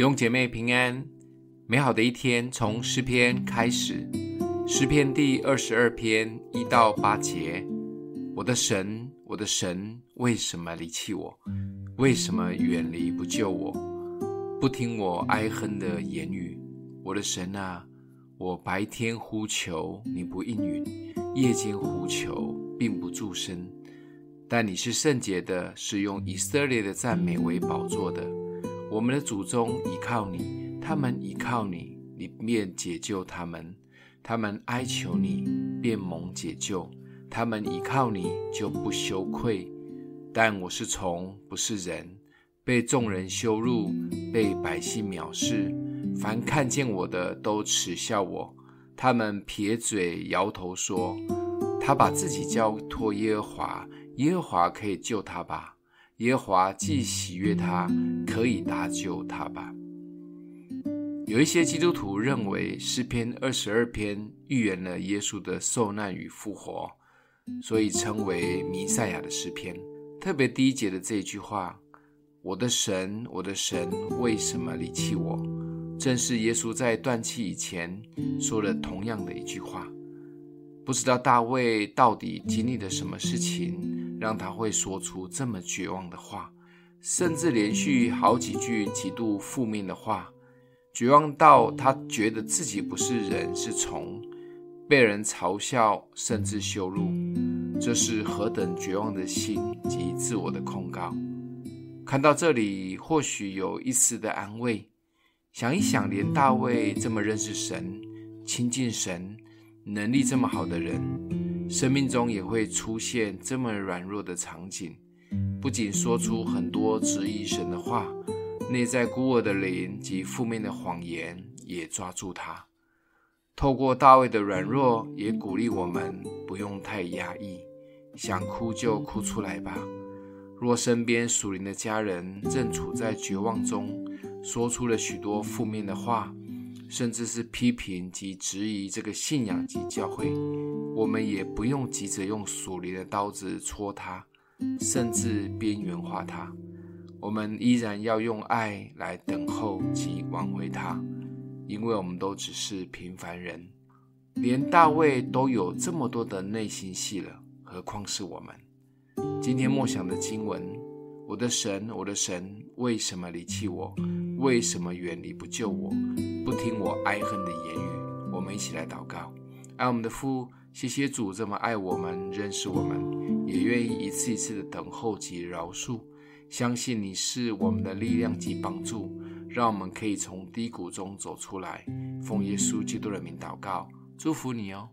弟兄姐妹平安，美好的一天从诗篇开始。诗篇第二十二篇一到八节：我的神，我的神，为什么离弃我？为什么远离不救我？不听我哀哼的言语。我的神啊，我白天呼求，你不应允；夜间呼求，并不助声。但你是圣洁的，是用以色列的赞美为宝座的。我们的祖宗倚靠你，他们倚靠你，你便解救他们；他们哀求你，便蒙解救；他们倚靠你，就不羞愧。但我是虫，不是人，被众人羞辱，被百姓藐视。凡看见我的，都耻笑我。他们撇嘴摇头说：“他把自己交托耶和华，耶和华可以救他吧？”耶和华既喜悦他，可以搭救他吧。有一些基督徒认为诗篇二十二篇预言了耶稣的受难与复活，所以称为弥赛亚的诗篇。特别第一节的这一句话：“我的神，我的神，为什么离弃我？”正是耶稣在断气以前说了同样的一句话。不知道大卫到底经历了什么事情。让他会说出这么绝望的话，甚至连续好几句极度负面的话，绝望到他觉得自己不是人，是虫，被人嘲笑，甚至羞辱。这是何等绝望的心及自我的控告！看到这里，或许有一丝的安慰。想一想，连大卫这么认识神、亲近神、能力这么好的人。生命中也会出现这么软弱的场景，不仅说出很多质疑神的话，内在孤儿的灵及负面的谎言也抓住他。透过大卫的软弱，也鼓励我们不用太压抑，想哭就哭出来吧。若身边属灵的家人正处在绝望中，说出了许多负面的话。甚至是批评及质疑这个信仰及教会，我们也不用急着用属灵的刀子戳他，甚至边缘化他。我们依然要用爱来等候及挽回他，因为我们都只是平凡人，连大卫都有这么多的内心戏了，何况是我们？今天默想的经文：我的神，我的神，为什么离弃我？为什么远离不救我？不听我哀恨的言语，我们一起来祷告。爱我们的父，谢谢主这么爱我们，认识我们，也愿意一次一次的等候及饶恕。相信你是我们的力量及帮助，让我们可以从低谷中走出来。奉耶稣基督的名祷告，祝福你哦。